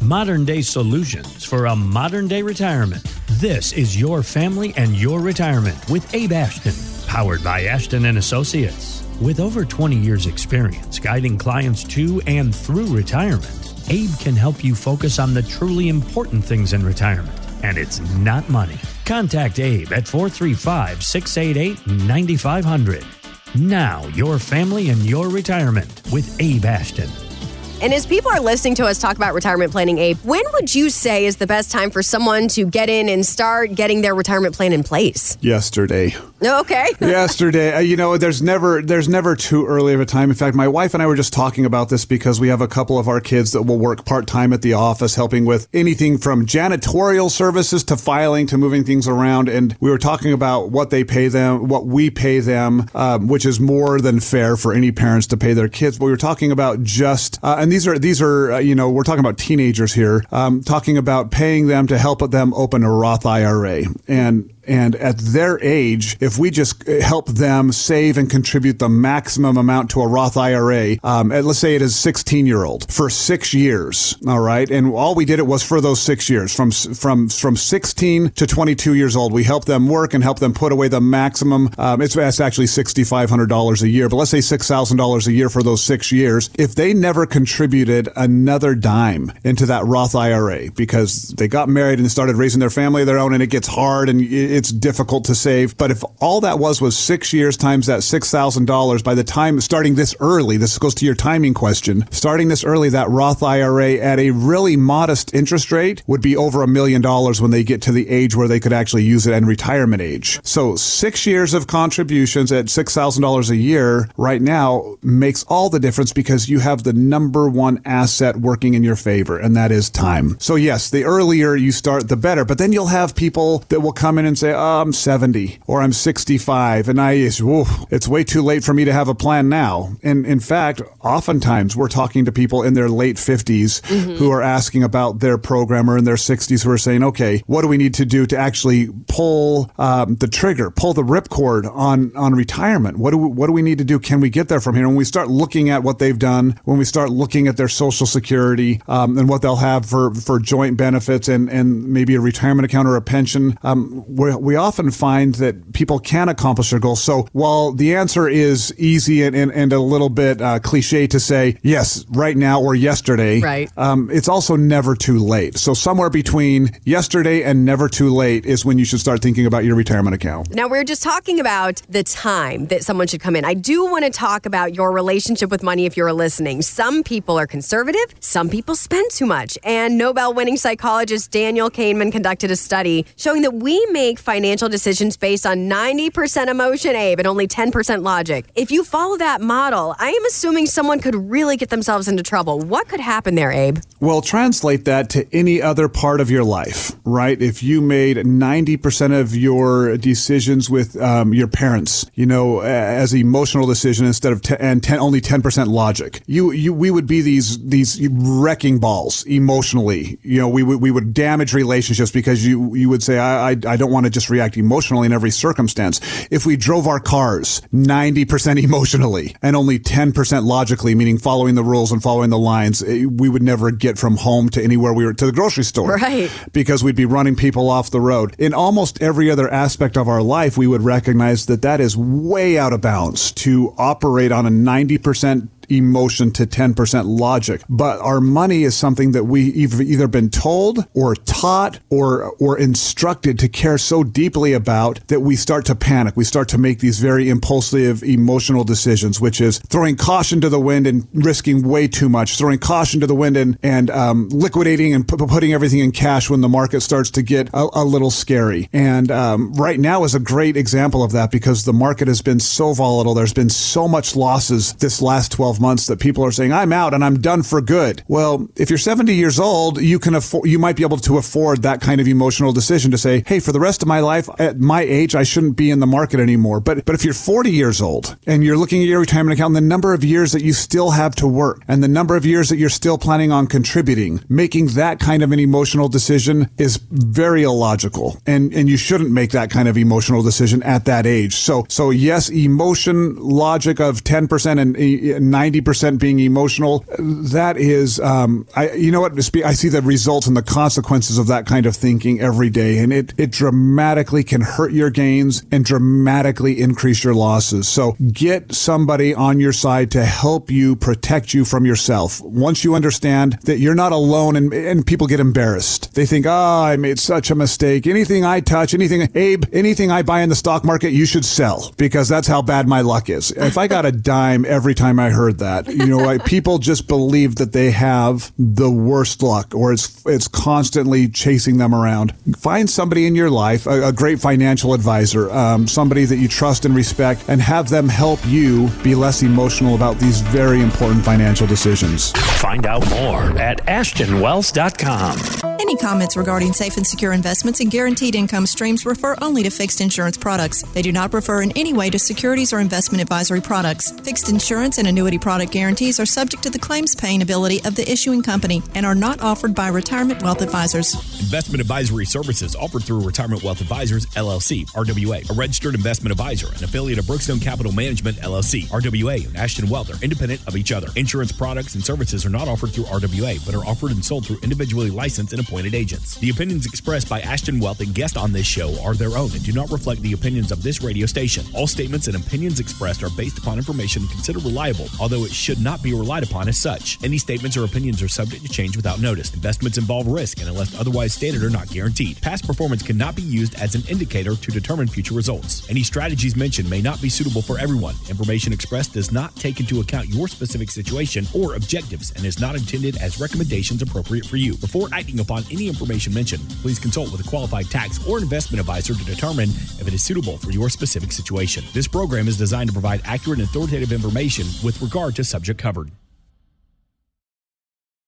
modern day solutions for a modern day retirement. This is your family and your retirement with Abe Ashton, powered by Ashton and Associates. With over 20 years experience guiding clients to and through retirement, Abe can help you focus on the truly important things in retirement, and it's not money. Contact Abe at 435 688 9500. Now, your family and your retirement with Abe Ashton. And as people are listening to us talk about retirement planning, Abe, when would you say is the best time for someone to get in and start getting their retirement plan in place? Yesterday. Okay. Yesterday. Uh, you know, there's never there's never too early of a time. In fact, my wife and I were just talking about this because we have a couple of our kids that will work part time at the office, helping with anything from janitorial services to filing to moving things around. And we were talking about what they pay them, what we pay them, um, which is more than fair for any parents to pay their kids. But we were talking about just uh, and these are these are uh, you know we're talking about teenagers here, um, talking about paying them to help them open a Roth IRA and and at their age, if we just help them save and contribute the maximum amount to a Roth IRA, um, let's say it is 16 year old for six years. All right. And all we did it was for those six years from, from, from 16 to 22 years old. We help them work and help them put away the maximum. Um, it's, it's actually $6,500 a year, but let's say $6,000 a year for those six years. If they never contributed another dime into that Roth IRA because they got married and started raising their family of their own and it gets hard and it, it's difficult to save. But if all that was was six years times that $6,000 by the time starting this early, this goes to your timing question, starting this early, that Roth IRA at a really modest interest rate would be over a million dollars when they get to the age where they could actually use it and retirement age. So six years of contributions at $6,000 a year right now makes all the difference because you have the number one asset working in your favor, and that is time. So yes, the earlier you start, the better. But then you'll have people that will come in and say, oh, I'm 70 or I'm 65 and I, is, it's way too late for me to have a plan now. And in fact, oftentimes we're talking to people in their late 50s mm-hmm. who are asking about their program or in their 60s who are saying, okay, what do we need to do to actually pull um, the trigger, pull the ripcord on, on retirement? What do, we, what do we need to do? Can we get there from here? And when we start looking at what they've done, when we start looking at their social security um, and what they'll have for, for joint benefits and, and maybe a retirement account or a pension, um, we're, we often find that people can accomplish their goals. So while the answer is easy and, and, and a little bit uh, cliche to say yes right now or yesterday, right. Um, it's also never too late. So somewhere between yesterday and never too late is when you should start thinking about your retirement account. Now we are just talking about the time that someone should come in. I do want to talk about your relationship with money if you're listening. Some people are conservative, some people spend too much. And Nobel winning psychologist Daniel Kahneman conducted a study showing that we make financial decisions based on 90% emotion, Abe, and only 10% logic. If you follow that model, I am assuming someone could really get themselves into trouble. What could happen there, Abe? Well, translate that to any other part of your life, right? If you made 90% of your decisions with um, your parents, you know, as emotional decision instead of and 10, only 10% logic, you, you, we would be these, these wrecking balls emotionally. You know, we would, we would damage relationships because you, you would say, I, I, I don't want to just just react emotionally in every circumstance. If we drove our cars 90% emotionally and only 10% logically, meaning following the rules and following the lines, eh, we would never get from home to anywhere we were to the grocery store. Right. Because we'd be running people off the road. In almost every other aspect of our life, we would recognize that that is way out of bounds to operate on a 90% emotion to 10% logic. But our money is something that we've either been told or taught or, or instructed to care so deeply about that we start to panic. We start to make these very impulsive emotional decisions, which is throwing caution to the wind and risking way too much, throwing caution to the wind and, and um, liquidating and p- putting everything in cash when the market starts to get a, a little scary. And um, right now is a great example of that because the market has been so volatile. There's been so much losses this last 12 months that people are saying, I'm out and I'm done for good. Well, if you're 70 years old, you can afford, you might be able to afford that kind of emotional decision to say, Hey, for the rest of my life, at my age, I shouldn't be in the market anymore. But, but if you're 40 years old and you're looking at your retirement account, the number of years that you still have to work and the number of years that you're still planning on contributing, making that kind of an emotional decision is very illogical. And, and you shouldn't make that kind of emotional decision at that age. So, so yes, emotion, logic of 10% and uh, 90% being emotional. That is, um, I, you know what? I see the results and the consequences of that kind of thinking every day. And it, it dramatically can hurt your gains and dramatically increase your losses. So get somebody on your side to help you protect you from yourself. Once you understand that you're not alone and, and people get embarrassed, they think, oh, I made such a mistake. Anything I touch, anything, Abe, anything I buy in the stock market, you should sell because that's how bad my luck is. If I got a dime every time I heard that, you know, like, people just believe that they have the worst luck or it's, it's constantly chasing them around. Find somebody in your life, a, a great financial advisor, um, somebody that you trust and respect, and have them help you be less emotional about these very important financial decisions. Find out more at AshtonWealth.com. Any comments regarding safe and secure investments and guaranteed income streams refer only to fixed insurance products. They do not refer in any way to securities or investment advisory products. Fixed insurance and annuity product guarantees are subject to the claims paying ability of the issuing company and are not offered by Retirement Wealth Advisors. Investment advisory services offered through Retirement Wealth Advisors, LLC, RWA, a registered investment advisor, an affiliate of Brookstone Capital Management, LLC. RWA and Ashton Wealth are independent of each other. Insurance products and services are not offered through RWA, but are offered and sold through individually licensed and agents. The opinions expressed by Ashton Wealth and guests on this show are their own and do not reflect the opinions of this radio station. All statements and opinions expressed are based upon information considered reliable, although it should not be relied upon as such. Any statements or opinions are subject to change without notice. Investments involve risk and unless otherwise stated are not guaranteed. Past performance cannot be used as an indicator to determine future results. Any strategies mentioned may not be suitable for everyone. Information expressed does not take into account your specific situation or objectives and is not intended as recommendations appropriate for you. Before acting upon any information mentioned, please consult with a qualified tax or investment advisor to determine if it is suitable for your specific situation. This program is designed to provide accurate and authoritative information with regard to subject covered.